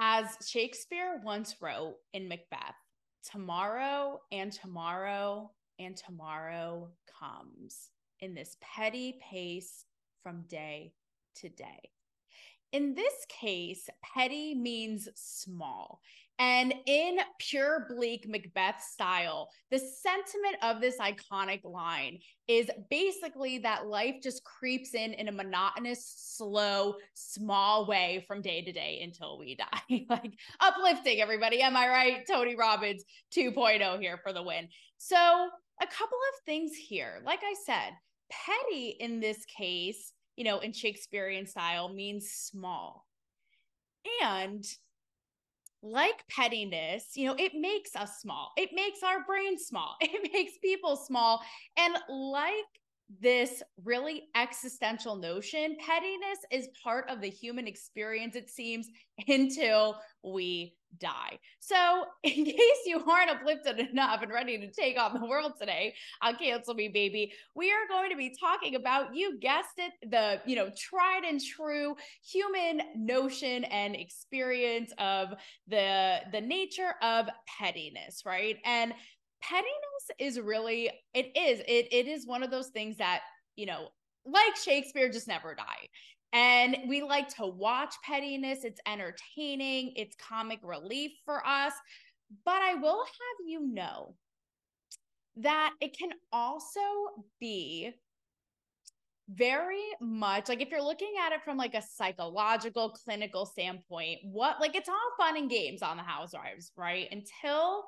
As Shakespeare once wrote in Macbeth, tomorrow and tomorrow and tomorrow comes in this petty pace from day to day. In this case, petty means small. And in pure bleak Macbeth style, the sentiment of this iconic line is basically that life just creeps in in a monotonous, slow, small way from day to day until we die. like uplifting, everybody. Am I right? Tony Robbins 2.0 here for the win. So, a couple of things here. Like I said, petty in this case, you know, in Shakespearean style means small. And like pettiness, you know, it makes us small. It makes our brain small. It makes people small. And like this really existential notion, pettiness is part of the human experience, it seems, until we die. So, in case you aren't uplifted enough and ready to take on the world today on Cancel Me Baby, we are going to be talking about, you guessed it, the, you know, tried and true human notion and experience of the the nature of pettiness, right? And pettiness is really it is it it is one of those things that, you know, like Shakespeare just never die. And we like to watch pettiness. It's entertaining, it's comic relief for us. But I will have you know that it can also be very much like if you're looking at it from like a psychological clinical standpoint what like it's all fun and games on the housewives right until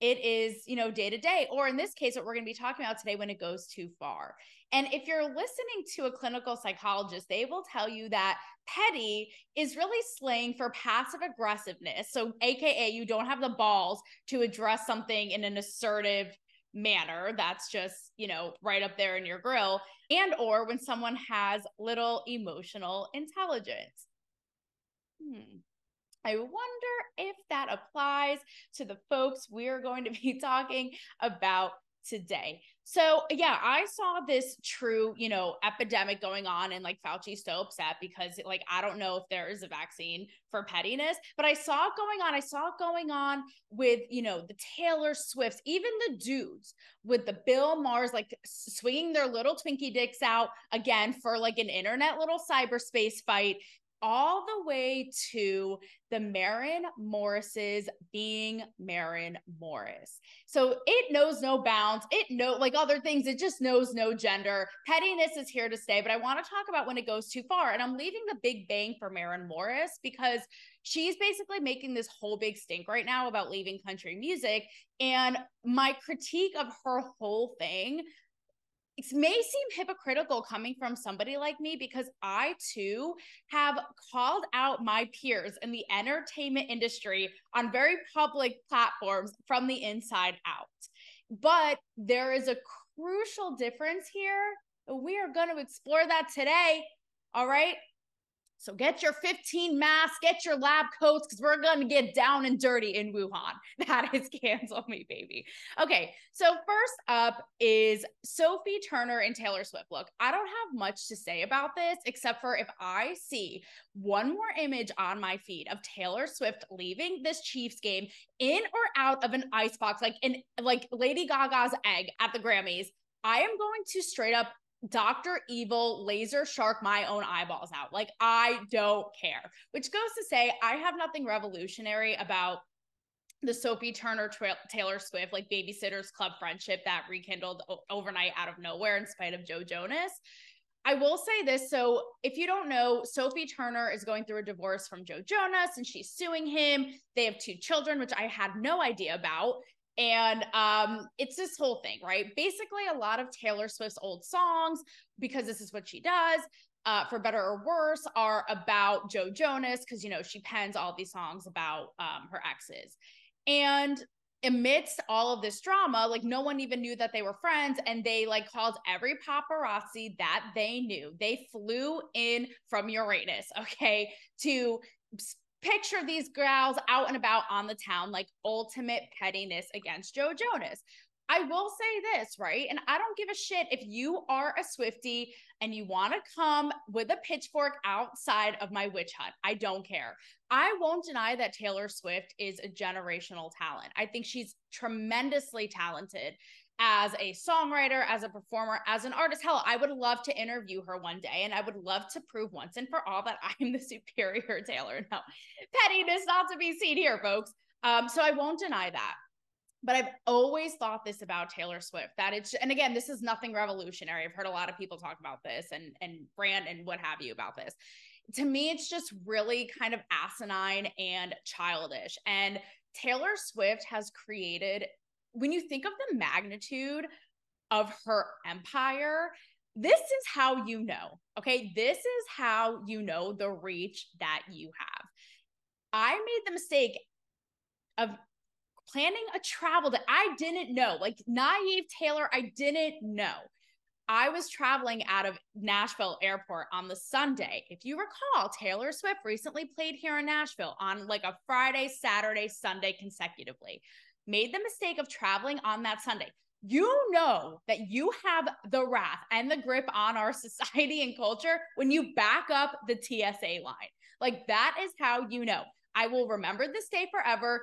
it is, you know, day to day, or in this case, what we're going to be talking about today when it goes too far. And if you're listening to a clinical psychologist, they will tell you that petty is really slang for passive aggressiveness. So, AKA, you don't have the balls to address something in an assertive manner that's just you know right up there in your grill and or when someone has little emotional intelligence hmm. I wonder if that applies to the folks we're going to be talking about today. So, yeah, I saw this true, you know, epidemic going on, and like Fauci's so upset because, like, I don't know if there is a vaccine for pettiness, but I saw it going on. I saw it going on with, you know, the Taylor Swifts, even the dudes with the Bill Mahers like swinging their little Twinkie dicks out again for like an internet little cyberspace fight all the way to the Maren Morris's being Maren Morris. So it knows no bounds. It know like other things, it just knows no gender. Pettiness is here to stay, but I want to talk about when it goes too far. And I'm leaving the big bang for Maren Morris because she's basically making this whole big stink right now about leaving country music. And my critique of her whole thing it may seem hypocritical coming from somebody like me because I too have called out my peers in the entertainment industry on very public platforms from the inside out. But there is a crucial difference here. We are going to explore that today. All right. So get your 15 masks, get your lab coats, because we're going to get down and dirty in Wuhan. That is cancel me, baby. Okay, so first up is Sophie Turner and Taylor Swift. Look, I don't have much to say about this except for if I see one more image on my feed of Taylor Swift leaving this Chiefs game in or out of an ice box, like in like Lady Gaga's egg at the Grammys, I am going to straight up Dr. Evil laser shark my own eyeballs out. Like, I don't care. Which goes to say, I have nothing revolutionary about the Sophie Turner tra- Taylor Swift like babysitters club friendship that rekindled o- overnight out of nowhere in spite of Joe Jonas. I will say this. So, if you don't know, Sophie Turner is going through a divorce from Joe Jonas and she's suing him. They have two children, which I had no idea about. And um, it's this whole thing, right? Basically, a lot of Taylor Swift's old songs, because this is what she does, uh, for better or worse, are about Joe Jonas, because, you know, she pens all these songs about um, her exes. And amidst all of this drama, like no one even knew that they were friends. And they like called every paparazzi that they knew. They flew in from Uranus, okay, to picture these gals out and about on the town, like ultimate pettiness against Joe Jonas. I will say this, right? And I don't give a shit if you are a Swifty and you want to come with a pitchfork outside of my witch hunt. I don't care. I won't deny that Taylor Swift is a generational talent. I think she's tremendously talented as a songwriter, as a performer, as an artist. Hell, I would love to interview her one day and I would love to prove once and for all that I'm the superior Taylor. No, pettiness not to be seen here, folks. Um, so I won't deny that. But I've always thought this about Taylor Swift that it's, and again, this is nothing revolutionary. I've heard a lot of people talk about this and, and brand and what have you about this. To me, it's just really kind of asinine and childish. And Taylor Swift has created when you think of the magnitude of her empire, this is how you know. Okay. This is how you know the reach that you have. I made the mistake of planning a travel that I didn't know, like naive Taylor, I didn't know. I was traveling out of Nashville airport on the Sunday. If you recall, Taylor Swift recently played here in Nashville on like a Friday, Saturday, Sunday consecutively made the mistake of traveling on that Sunday, you know that you have the wrath and the grip on our society and culture when you back up the TSA line. Like that is how you know. I will remember this day forever.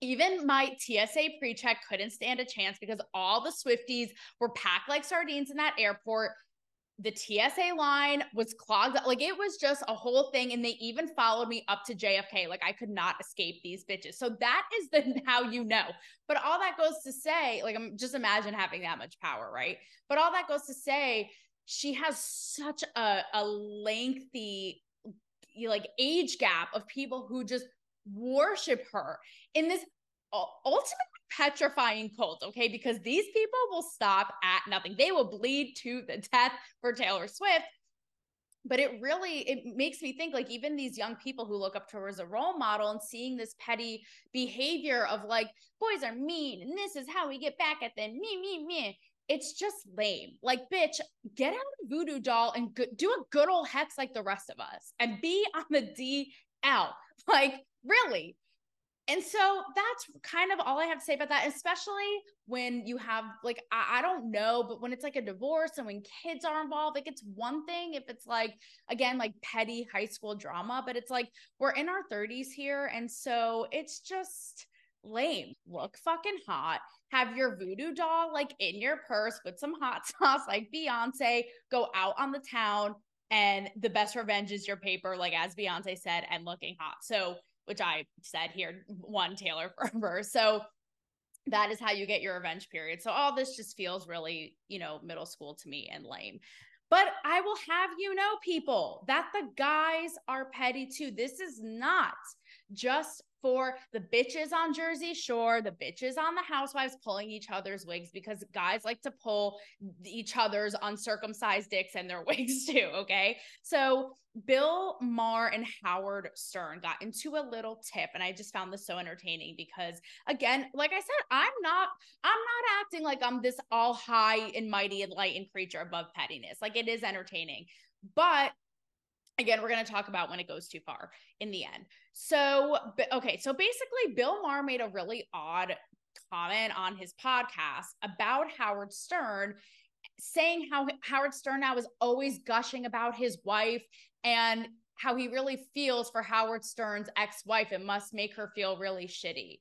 Even my TSA pre check couldn't stand a chance because all the Swifties were packed like sardines in that airport the TSA line was clogged. Like it was just a whole thing. And they even followed me up to JFK. Like I could not escape these bitches. So that is the how you know. But all that goes to say, like I'm just imagine having that much power, right? But all that goes to say, she has such a, a lengthy like age gap of people who just worship her in this ultimately petrifying cult, okay? Because these people will stop at nothing. They will bleed to the death for Taylor Swift. But it really it makes me think like even these young people who look up to her as a role model and seeing this petty behavior of like boys are mean and this is how we get back at them me me me it's just lame. Like, bitch, get out of voodoo doll and go- do a good old hex like the rest of us and be on the DL. Like, really, and so that's kind of all I have to say about that, especially when you have like, I, I, don't know, but when it's like a divorce and when kids are involved, like it's one thing if it's like, again, like petty high school drama, but it's like we're in our 30s here. And so it's just lame. Look fucking hot. Have your voodoo doll like in your purse with some hot sauce, like Beyonce, go out on the town. And the best revenge is your paper, like as Beyonce said, and looking hot. So, which I said here, one Taylor Forever. So that is how you get your revenge period. So all this just feels really, you know, middle school to me and lame. But I will have you know, people, that the guys are petty too. This is not just for the bitches on Jersey Shore, the bitches on the housewives pulling each other's wigs because guys like to pull each other's uncircumcised dicks and their wigs too. Okay. So Bill Maher and Howard Stern got into a little tip, and I just found this so entertaining because, again, like I said, I'm not, I'm not acting like I'm this all high and mighty and light and creature above pettiness. Like it is entertaining, but again we're going to talk about when it goes too far in the end. So okay so basically bill maher made a really odd comment on his podcast about howard stern saying how howard stern now is always gushing about his wife and how he really feels for howard stern's ex-wife. It must make her feel really shitty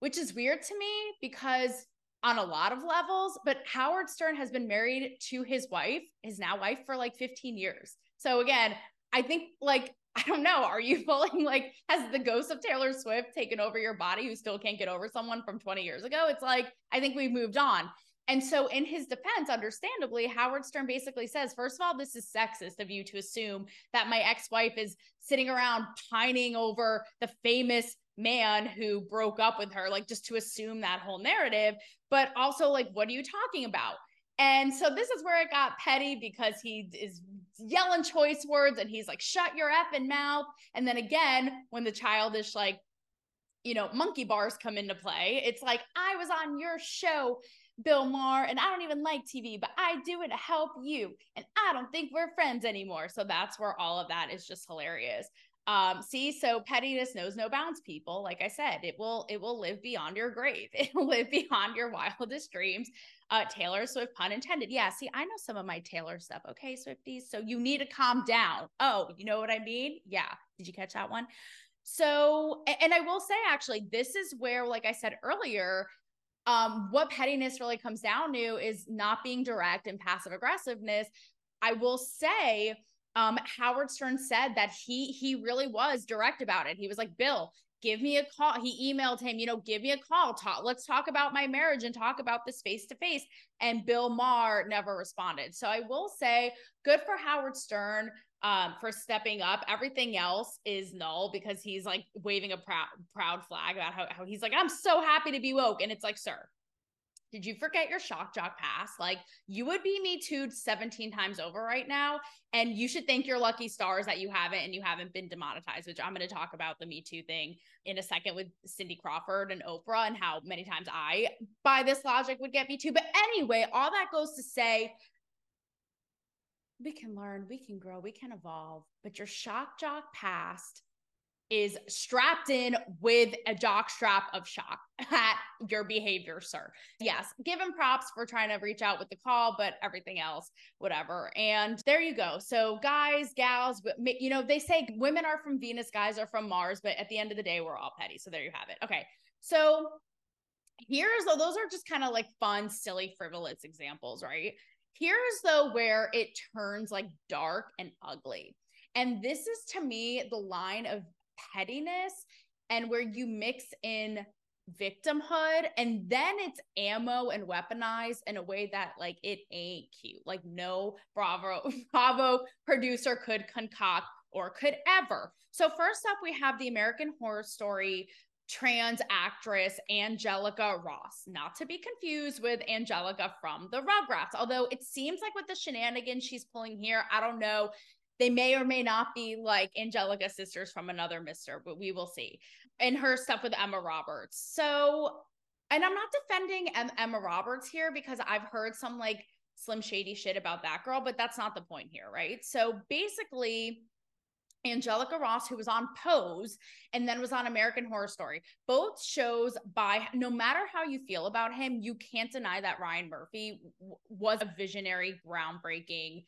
which is weird to me because on a lot of levels but howard stern has been married to his wife his now wife for like 15 years. So again I think like I don't know. Are you feeling like has the ghost of Taylor Swift taken over your body who still can't get over someone from 20 years ago? It's like I think we've moved on. And so, in his defense, understandably, Howard Stern basically says, first of all, this is sexist of you to assume that my ex wife is sitting around pining over the famous man who broke up with her, like just to assume that whole narrative. But also, like, what are you talking about? And so this is where it got petty because he is yelling choice words and he's like, shut your effing mouth. And then again, when the childish, like, you know, monkey bars come into play, it's like, I was on your show, Bill Maher, and I don't even like TV, but I do it to help you. And I don't think we're friends anymore. So that's where all of that is just hilarious. Um, see, so pettiness knows no bounds, people. Like I said, it will it will live beyond your grave. It will live beyond your wildest dreams. Uh, Taylor Swift, pun intended. Yeah, see, I know some of my Taylor stuff. Okay, Swifties. So you need to calm down. Oh, you know what I mean? Yeah. Did you catch that one? So, and I will say actually, this is where, like I said earlier, um, what pettiness really comes down to is not being direct and passive aggressiveness. I will say um, Howard Stern said that he he really was direct about it. He was like, Bill, give me a call. He emailed him, you know, give me a call. Talk, let's talk about my marriage and talk about this face to face. And Bill Maher never responded. So I will say, good for Howard Stern um, for stepping up. Everything else is null because he's like waving a proud proud flag about how, how he's like, I'm so happy to be woke. And it's like, sir, did you forget your shock jock pass? Like you would be me too 17 times over right now. And you should thank your lucky stars that you haven't and you haven't been demonetized, which I'm going to talk about the Me Too thing in a second with Cindy Crawford and Oprah and how many times I, by this logic, would get me too. But anyway, all that goes to say we can learn, we can grow, we can evolve, but your shock jock past is strapped in with a jock strap of shock at your behavior, sir. Yes, give him props for trying to reach out with the call, but everything else, whatever. And there you go. So, guys, gals, you know, they say women are from Venus, guys are from Mars, but at the end of the day, we're all petty. So, there you have it. Okay. So, here's though, those are just kind of like fun, silly, frivolous examples, right? Here's though where it turns like dark and ugly. And this is to me the line of pettiness and where you mix in victimhood and then it's ammo and weaponized in a way that like it ain't cute like no bravo bravo producer could concoct or could ever so first up we have the american horror story trans actress Angelica Ross, not to be confused with Angelica from the Rugrats. Although it seems like with the shenanigans she's pulling here, I don't know they may or may not be like Angelica sisters from another mister, but we will see. And her stuff with Emma Roberts. So, and I'm not defending Emma Roberts here because I've heard some like slim shady shit about that girl, but that's not the point here, right? So basically, Angelica Ross, who was on Pose and then was on American Horror Story. Both shows by no matter how you feel about him, you can't deny that Ryan Murphy w- was a visionary, groundbreaking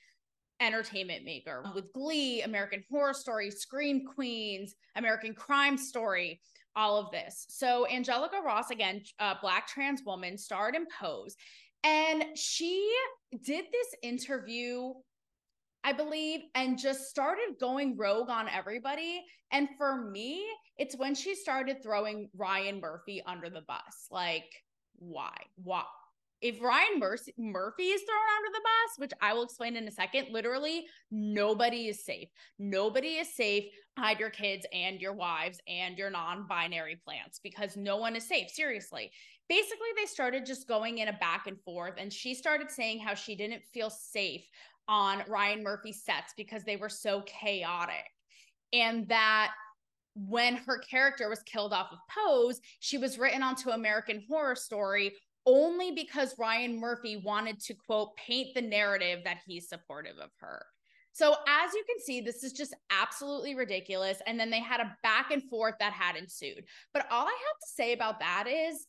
entertainment maker oh. with Glee, American Horror Story, Scream Queens, American Crime Story, all of this. So Angelica Ross, again, a uh, black trans woman, starred in Pose, and she did this interview. I believe, and just started going rogue on everybody. And for me, it's when she started throwing Ryan Murphy under the bus. Like, why? Why? If Ryan Mur- Murphy is thrown under the bus, which I will explain in a second, literally nobody is safe. Nobody is safe. Hide your kids and your wives and your non binary plants because no one is safe. Seriously. Basically, they started just going in a back and forth, and she started saying how she didn't feel safe on Ryan Murphy's sets because they were so chaotic. And that when her character was killed off of Pose, she was written onto American Horror Story only because Ryan Murphy wanted to quote paint the narrative that he's supportive of her. So as you can see, this is just absolutely ridiculous. And then they had a back and forth that had ensued. But all I have to say about that is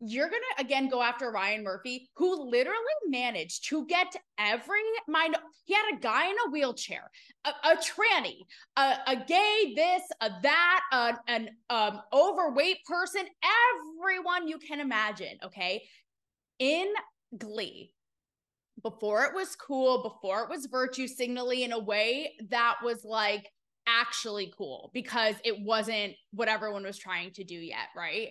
you're going to again go after Ryan Murphy, who literally managed to get every mind. He had a guy in a wheelchair, a, a tranny, a, a, gay, this, a that, a, an um, overweight person, everyone you can imagine. Okay. In Glee, before it was cool, before it was virtue signaling in a way that was like actually cool because it wasn't what everyone was trying to do yet. Right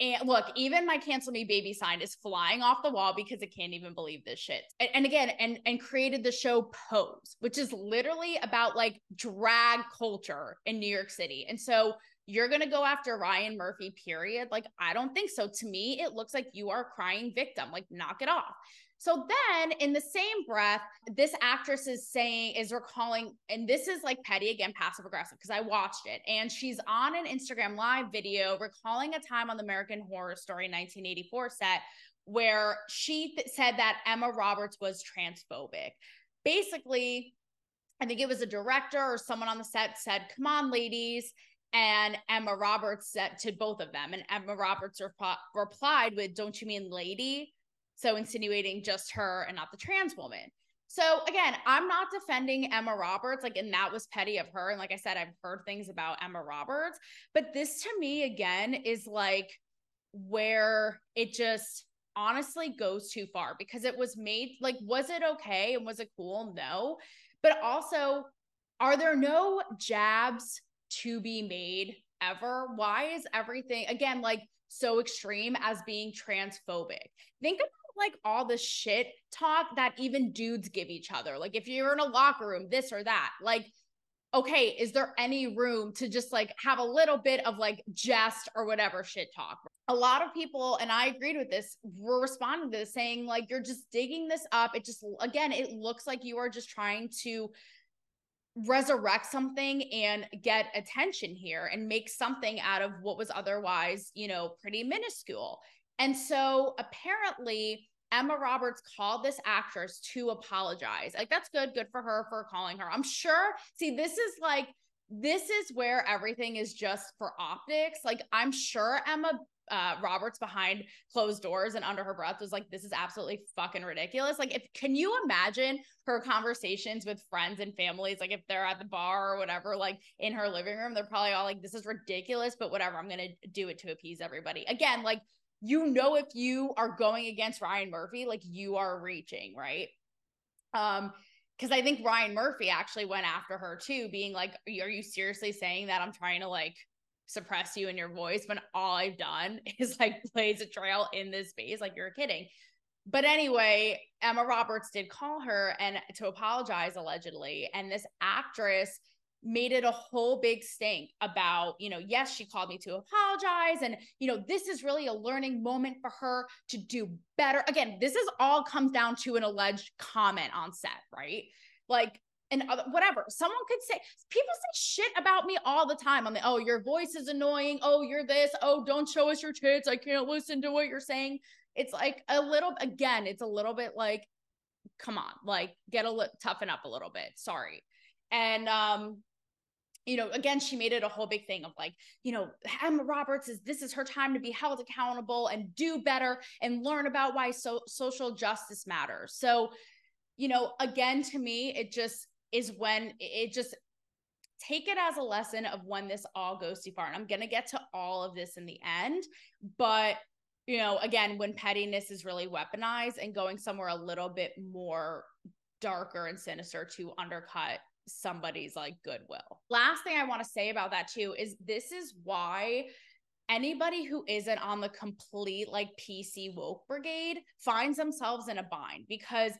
and look, even my cancel me baby sign is flying off the wall because it can't even believe this shit. And, and, again, and and created the show Pose, which is literally about like drag culture in New York City. And so you're gonna go after Ryan Murphy, period. Like, I don't think so. To me, it looks like you are crying victim. Like, knock it off. So then, in the same breath, this actress is saying, is recalling, and this is like petty again, passive aggressive, because I watched it. And she's on an Instagram live video recalling a time on the American Horror Story 1984 set where she th- said that Emma Roberts was transphobic. Basically, I think it was a director or someone on the set said, Come on, ladies. And Emma Roberts said to both of them. And Emma Roberts rep- replied with, Don't you mean lady? So insinuating just her and not the trans woman. So again, I'm not defending Emma Roberts, like, and that was petty of her. And like I said, I've heard things about Emma Roberts, but this to me, again, is like where it just honestly goes too far because it was made like, was it okay and was it cool? No. But also, are there no jabs to be made ever? Why is everything, again, like so extreme as being transphobic? Think about like all the shit talk that even dudes give each other. Like if you're in a locker room, this or that. Like, okay, is there any room to just like have a little bit of like jest or whatever shit talk? A lot of people, and I agreed with this, were responding to this saying, like, you're just digging this up. It just, again, it looks like you are just trying to resurrect something and get attention here and make something out of what was otherwise, you know, pretty minuscule. And so apparently, Emma Roberts called this actress to apologize. Like, that's good. Good for her for calling her. I'm sure. See, this is like, this is where everything is just for optics. Like, I'm sure Emma uh, Roberts behind closed doors and under her breath was like, this is absolutely fucking ridiculous. Like, if can you imagine her conversations with friends and families? Like, if they're at the bar or whatever, like in her living room, they're probably all like, this is ridiculous, but whatever, I'm to do it to appease everybody. Again, like, you know if you are going against Ryan Murphy, like you are reaching, right? Um, because I think Ryan Murphy actually went after her too, being like, Are you seriously saying that I'm trying to like suppress you in your voice when all I've done is like blaze a trail in this space? Like you're kidding. But anyway, Emma Roberts did call her and to apologize allegedly. And this actress made it a whole big stink about, you know, yes, she called me to apologize. And, you know, this is really a learning moment for her to do better. Again, this is all comes down to an alleged comment on set, right? Like, and other, whatever. Someone could say people say shit about me all the time. On the oh your voice is annoying. Oh you're this. Oh don't show us your tits. I can't listen to what you're saying. It's like a little again it's a little bit like come on like get a little toughen up a little bit. Sorry. And um you know, again, she made it a whole big thing of like, you know, Emma Roberts is this is her time to be held accountable and do better and learn about why so social justice matters. So, you know, again, to me, it just is when it just take it as a lesson of when this all goes too far. And I'm gonna get to all of this in the end, but you know, again, when pettiness is really weaponized and going somewhere a little bit more darker and sinister to undercut somebody's like goodwill. Last thing I want to say about that too is this is why anybody who isn't on the complete like PC woke brigade finds themselves in a bind because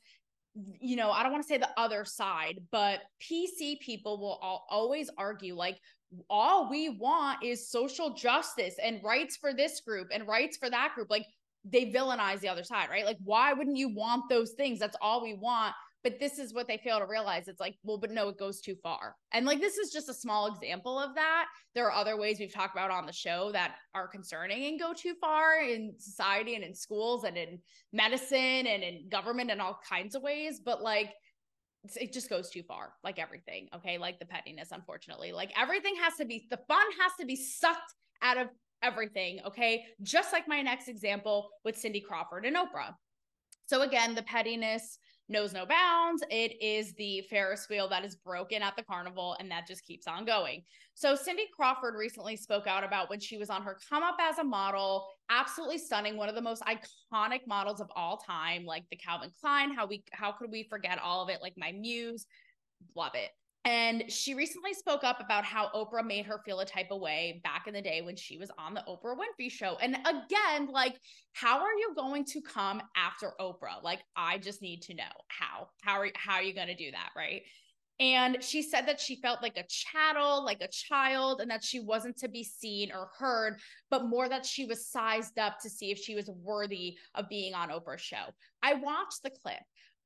you know, I don't want to say the other side, but PC people will all, always argue like all we want is social justice and rights for this group and rights for that group. Like they villainize the other side, right? Like why wouldn't you want those things? That's all we want but this is what they fail to realize. It's like well but no it goes too far. And like this is just a small example of that. There are other ways we've talked about on the show that are concerning and go too far in society and in schools and in medicine and in government and all kinds of ways but like it just goes too far like everything okay? Like the pettiness unfortunately. Like everything has to be the fun has to be sucked out of everything okay? Just like my next example with cindy crawford and oprah. So again the pettiness knows no bounds. It is the Ferris wheel that is broken at the carnival and that just keeps on going. So Cindy Crawford recently spoke out about when she was on her come up as a model, absolutely stunning, one of the most iconic models of all time, like the Calvin Klein, how we how could we forget all of it, like my muse, love it. And she recently spoke up about how Oprah made her feel a type of way back in the day when she was on the Oprah Winfrey show. And again, like, how are you going to come after Oprah? Like, I just need to know how. How are how are you going to do that, right? And she said that she felt like a chattel, like a child, and that she wasn't to be seen or heard, but more that she was sized up to see if she was worthy of being on Oprah's show. I watched the clip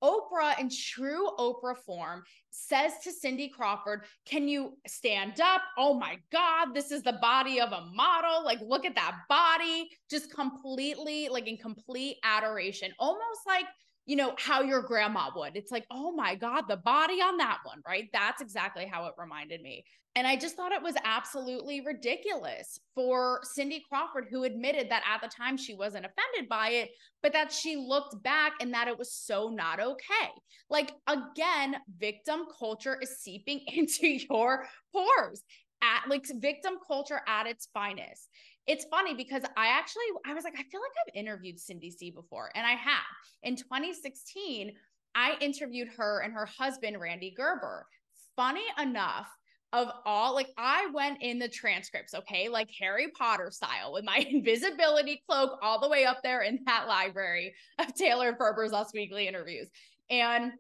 Oprah, in true Oprah form, says to Cindy Crawford, Can you stand up? Oh my God, this is the body of a model. Like, look at that body. Just completely, like, in complete adoration. Almost like you know, how your grandma would. It's like, oh my God, the body on that one, right? That's exactly how it reminded me. And I just thought it was absolutely ridiculous for Cindy Crawford, who admitted that at the time she wasn't offended by it, but that she looked back and that it was so not okay. Like, again, victim culture is seeping into your pores at like victim culture at its finest it's funny because I actually I was like, I feel like I've interviewed Cindy C before, and I have. In 2016, I interviewed her and her husband, Randy Gerber. Funny enough, of all like I went in the transcripts, okay, like Harry Potter style with my invisibility cloak all the way up there in that library of Taylor and Ferber's Us Weekly interviews. And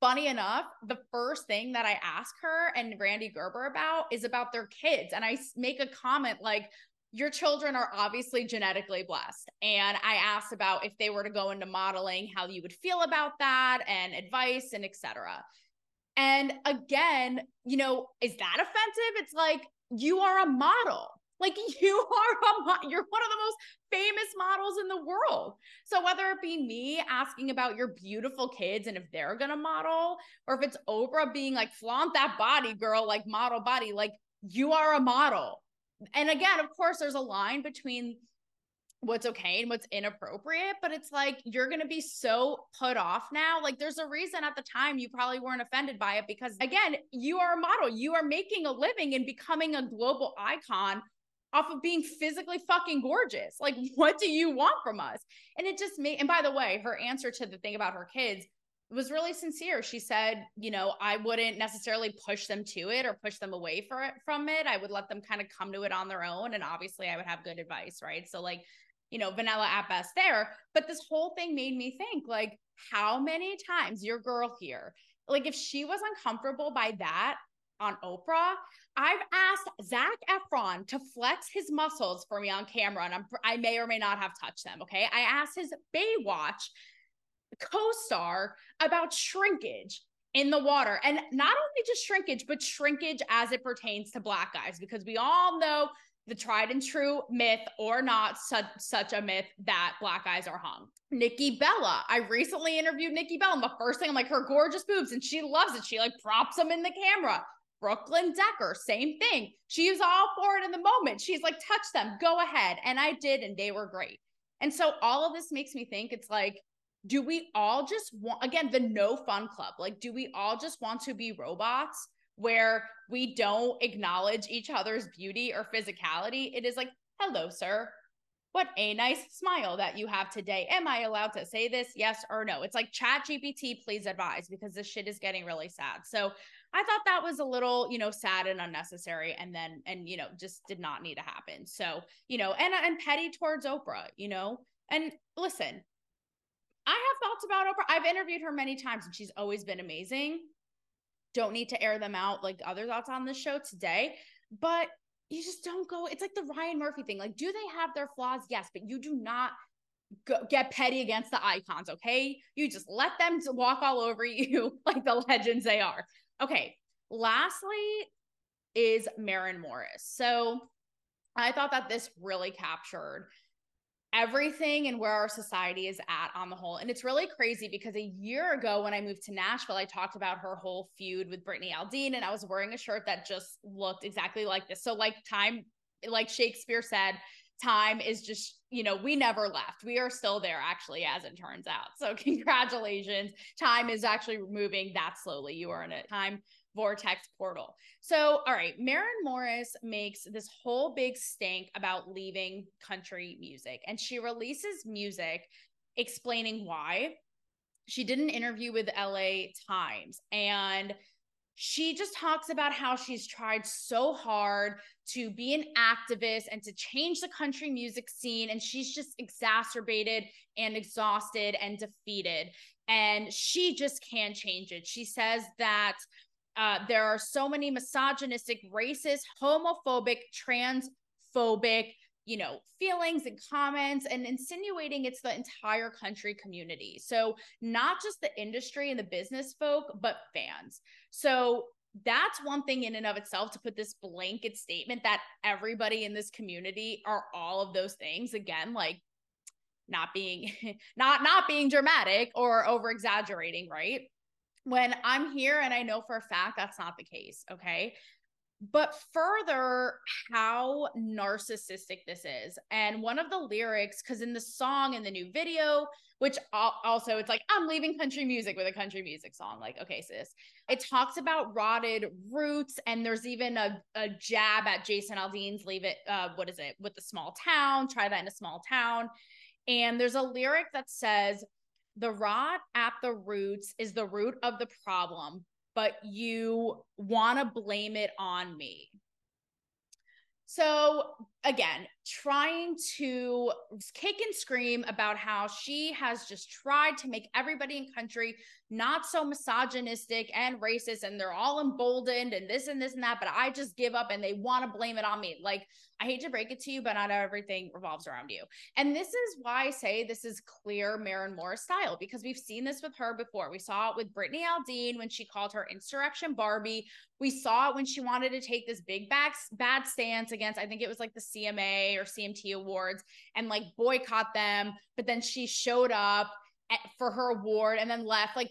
funny enough, the first thing that I ask her and Randy Gerber about is about their kids. And I make a comment like, your children are obviously genetically blessed. And I asked about if they were to go into modeling, how you would feel about that and advice and etc. And again, you know, is that offensive? It's like you are a model. Like you are a you're one of the most famous models in the world. So whether it be me asking about your beautiful kids and if they're gonna model, or if it's Oprah being like flaunt that body, girl, like model body, like you are a model and again, of course, there's a line between what's okay and what's inappropriate, but it's like you're going to be so put off now. Like, there's a reason at the time you probably weren't offended by it because, again, you are a model, you are making a living and becoming a global icon off of being physically fucking gorgeous. Like, what do you want from us? And it just made, and by the way, her answer to the thing about her kids was really sincere. She said, you know, I wouldn't necessarily push them to it or push them away for it, from it. I would let them kind of come to it on their own. And obviously, I would have good advice, right? So, like, you know, vanilla at best there. But this whole thing made me think, like, how many times your girl here, like, if she was uncomfortable by that on Oprah, I've asked Zac Efron to flex his muscles for me on camera, and I'm, I may or may not have touched them. Okay. I asked his Baywatch co-star about shrinkage in the water and not only just shrinkage but shrinkage as it pertains to black guys because we all know the tried and true myth or not such, such a myth that black guys are hung. Nikki Bella. I recently interviewed Nikki Bella and the first thing I'm like her gorgeous boobs and she loves it. She like props them in the camera. Brooklyn Decker, same thing. She's all for it in the moment. She's like, touch them, go ahead. And I did, and they were great. And so all of this makes me think it's like do we all just want again the no fun club like do we all just want to be robots where we don't acknowledge each other's beauty or physicality? It is like hello sir. What a nice smile that you have today. Am i allowed to say this? Yes or no? It's like chat gpt please advise because this shit is getting really sad. So i thought that was a little you know sad and unnecessary and then and you know just did not need to happen. So you know and and petty towards oprah you know? And listen I have thoughts about Oprah. I've interviewed her many times and she's always been amazing. Don't need to air them out like other thoughts on this show today, but you just don't go. It's like the Ryan Murphy thing. Like, do they have their flaws? Yes, but you do not go, get petty against the icons, okay? You just let them walk all over you like the legends they are. Okay. Lastly, is Maren Morris. So I thought that this really captured everything and where our society is at on the whole. And it's really crazy because a year ago when I moved to Nashville, I talked about her whole feud with Brittany Aldean and I was wearing a shirt that just looked exactly like this. So like time like Shakespeare said, time is just, you know, we never left. We are still there actually as it turns out. So congratulations. Time is actually moving that slowly. You are in a time vortex portal. So, all right, Maren Morris makes this whole big stink about leaving country music, and she releases music explaining why. She did an interview with LA Times and she just talks about how she's tried so hard to be an activist and to change the country music scene. And she's just exacerbated and exhausted and defeated. And she just can't change it. She says that uh, there are so many misogynistic, racist, homophobic, transphobic, you know, feelings and comments and insinuating it's the entire country community. So, not just the industry and the business folk, but fans. So, that's one thing in and of itself to put this blanket statement that everybody in this community are all of those things. Again, like not being not not being dramatic or over exaggerating, right? When I'm here and I know for a fact that's not the case, okay? but further how narcissistic this is. And one of the lyrics because in the song in the new video which also it's like i'm leaving country music with a country music song. Like okay sis. It talks about rotted roots and there's even a, a jab at jason aldean's leave it uh, what is it with the small town try that in a small town. And there's a lyric that says the rot at the roots is the root of the problem but you want to blame it on me. So, again, trying to kick and scream about how she has just tried to make everybody in country not so misogynistic and racist and they're all emboldened and this and this and that, but I just give up and they want to blame it on me. Like, I hate to break it to you, but not everything revolves around you. And this is why I say this is clear Maren Morris style because we've seen this with her before. We saw it with Brittany Aldean when she called her Insurrection Barbie. We saw it when she wanted to take this big bad, bad stance against, I think it was like the CMA or CMT awards and like boycott them. But then she showed up for her award and then left. Like,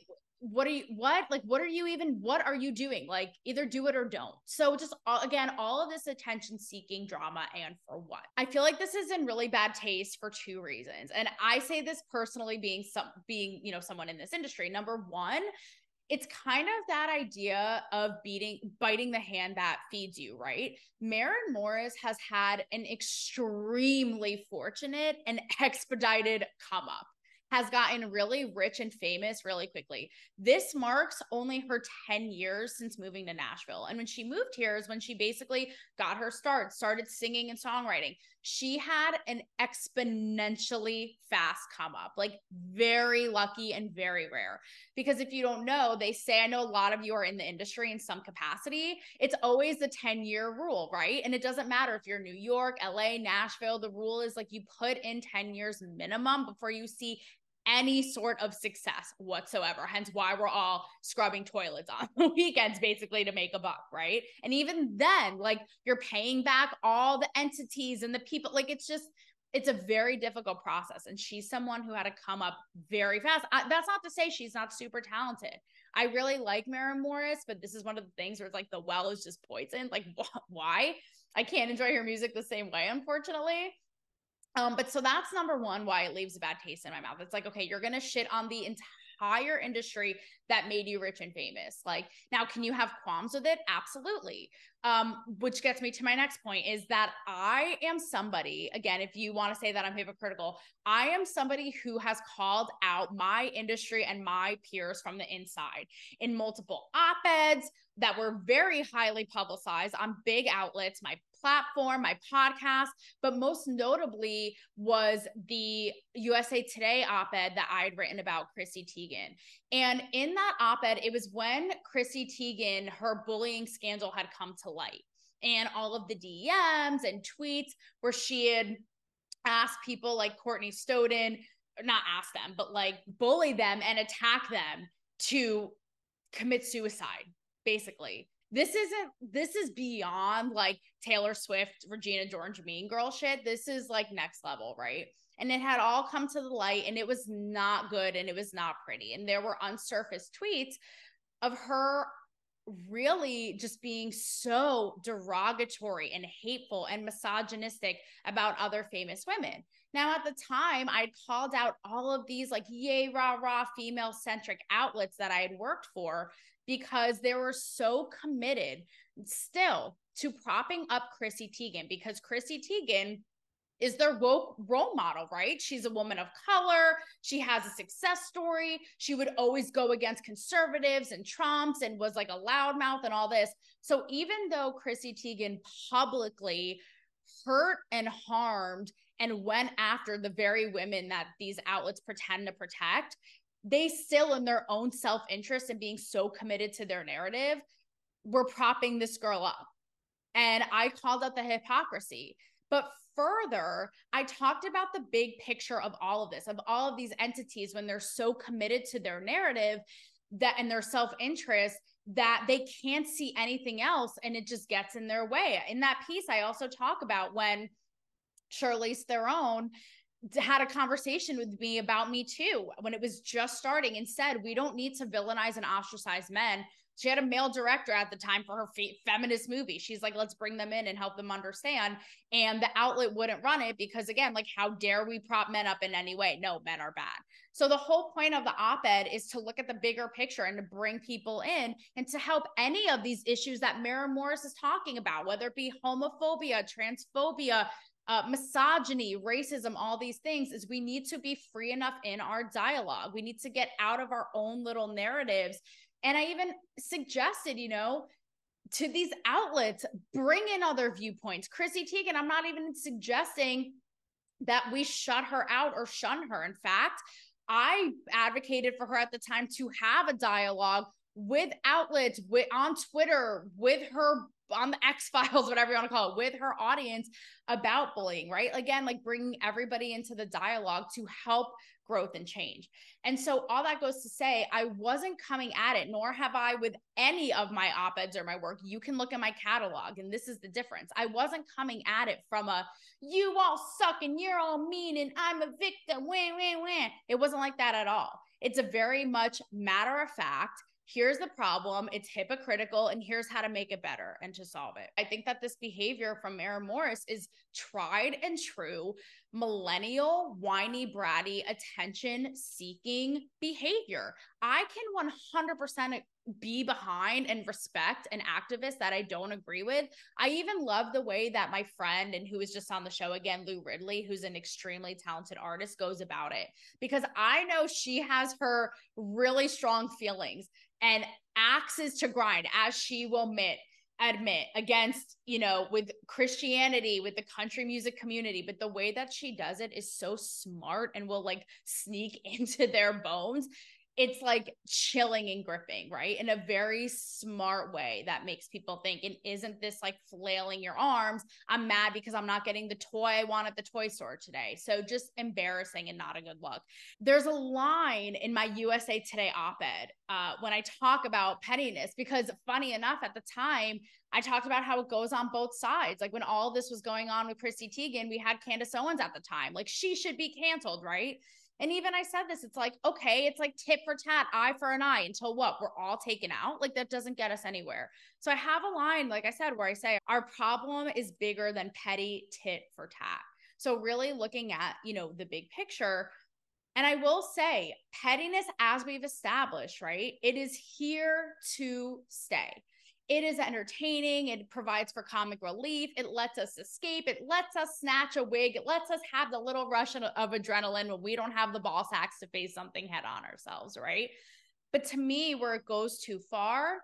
what are you what? Like what are you even what are you doing? Like either do it or don't. So just again all of this attention seeking drama and for what? I feel like this is in really bad taste for two reasons. And i say this personally being some being you know someone in this industry. Number one it's kind of that idea of beating biting the hand that feeds you right Maren Morris has had an extremely fortunate and expedited come up has gotten really rich and famous really quickly. This marks only her 10 years since moving to Nashville. And when she moved here is when she basically got her start, started singing and songwriting. She had an exponentially fast come up, like very lucky and very rare. Because if you don't know, they say, I know a lot of you are in the industry in some capacity. It's always the 10 year rule, right? And it doesn't matter if you're New York, LA, Nashville, the rule is like you put in 10 years minimum before you see any sort of success whatsoever. Hence why we're all scrubbing toilets on the weekends basically to make a buck, right? And even then, like you're paying back all the entities and the people. Like it's just, it's a very difficult process. And she's someone who had to come up very fast. I, that's not to say she's not super talented. I really like Maren Morris, but this is one of the things where it's like the well is just poisoned. Like, wh- why? I can't enjoy her music the same way, unfortunately. Um, but so that's number one why it leaves a bad taste in my mouth. It's like, okay, you're gonna shit on the entire industry that made you rich and famous. Like, now can you have qualms with it? Absolutely. Um, which gets me to my next point is that I am somebody, again, if you want to say that I'm hypocritical, I am somebody who has called out my industry and my peers from the inside in multiple op eds that were very highly publicized on big outlets, my platform, my podcast, but most notably was the USA Today op ed that I had written about Chrissy Teigen. And in that op ed, it was when Chrissy Teigen, her bullying scandal had come to light, and all of the DMs and tweets where she had asked people like Courtney Stodden, not ask them, but like bully them and attack them to commit suicide, basically this isn't this is beyond like Taylor Swift, Regina George mean girl shit. This is like next level, right? And it had all come to the light and it was not good and it was not pretty. And there were unsurfaced tweets of her really just being so derogatory and hateful and misogynistic about other famous women. Now, at the time, I'd called out all of these like yay, rah, rah, female centric outlets that I had worked for because they were so committed still to propping up Chrissy Teigen because Chrissy Teigen is their woke role model, right? She's a woman of color. She has a success story. She would always go against conservatives and Trumps and was like a loudmouth and all this. So even though Chrissy Teigen publicly hurt and harmed and went after the very women that these outlets pretend to protect, they still in their own self-interest and being so committed to their narrative were propping this girl up. And i called out the hypocrisy. But further i talked about the big picture of all of this of all of these entities when they're so committed to their narrative that and their self-interest that they can't see anything else and it just gets in their way. In that piece i also talk about when charlize theron had a conversation with me about me too when it was just starting and said we don't need to villainize and ostracize men she had a male director at the time for her fe- feminist movie. She's like, let's bring them in and help them understand. And the outlet wouldn't run it because, again, like, how dare we prop men up in any way? No, men are bad. So, the whole point of the op ed is to look at the bigger picture and to bring people in and to help any of these issues that Maren Morris is talking about, whether it be homophobia, transphobia, uh, misogyny, racism, all these things, is we need to be free enough in our dialogue. We need to get out of our own little narratives and I even suggested, you know, to these outlets, bring in other viewpoints. Chrissy Teigen, I'm not even suggesting that we shut her out or shun her. In fact, I advocated for her at the time to have a dialogue with outlets, with on Twitter, with her on the X Files, whatever you want to call it, with her audience about bullying, right? Again, like bringing everybody into the dialogue to help growth and change. And so, all that goes to say, I wasn't coming at it, nor have I with any of my op eds or my work. You can look at my catalog, and this is the difference. I wasn't coming at it from a, you all suck and you're all mean and I'm a victim. Wah, wah, wah. It wasn't like that at all. It's a very much matter of fact here's the problem, it's hypocritical, and here's how to make it better and to solve it. I think that this behavior from Maren Morris is tried and true millennial, whiny, bratty, attention seeking behavior. I can 100% be behind and respect an activist that I don't agree with. I even love the way that my friend and who is just on the show again, Lou Ridley, who's an extremely talented artist, goes about it. Because I know she has her really strong feelings and axes to grind as she will admit admit against you know with christianity with the country music community. But the way that she does it is so smart and will like sneak into their bones it's like chilling and gripping, right? In a very smart way that makes people think. And isn't this like flailing your arms? I'm mad because I'm not getting the toy I want at the toy store today. So just embarrassing and not a good look. There's a line in my USA Today op ed uh, when I talk about pettiness, because funny enough, at the time, I talked about how it goes on both sides. Like when all this was going on with Chrissy Teigen, we had Candace Owens at the time. Like she should be canceled, right? And even I said this, it's like, okay, it's like tit for tat, eye for an eye until what? We're all taken out. Like that doesn't get us anywhere. So I have a line, like I said, where I say our problem is bigger than petty tit for tat. So really looking at, you know, the big picture. And I will say, pettiness, as we've established, right? It is here to stay. It is entertaining. It provides for comic relief. It lets us escape. It lets us snatch a wig. It lets us have the little rush of adrenaline when we don't have the ball sacks to face something head on ourselves, right? But to me, where it goes too far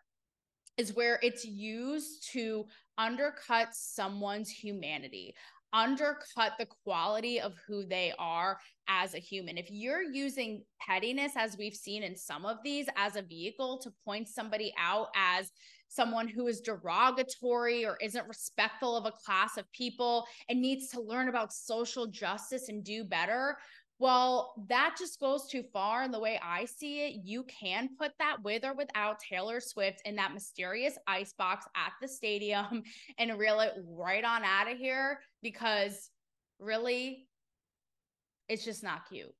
is where it's used to undercut someone's humanity, undercut the quality of who they are as a human. If you're using pettiness, as we've seen in some of these, as a vehicle to point somebody out as someone who is derogatory or isn't respectful of a class of people and needs to learn about social justice and do better. Well, that just goes too far. And the way I see it, you can put that with or without Taylor Swift in that mysterious ice box at the stadium and reel it right on out of here because really, it's just not cute.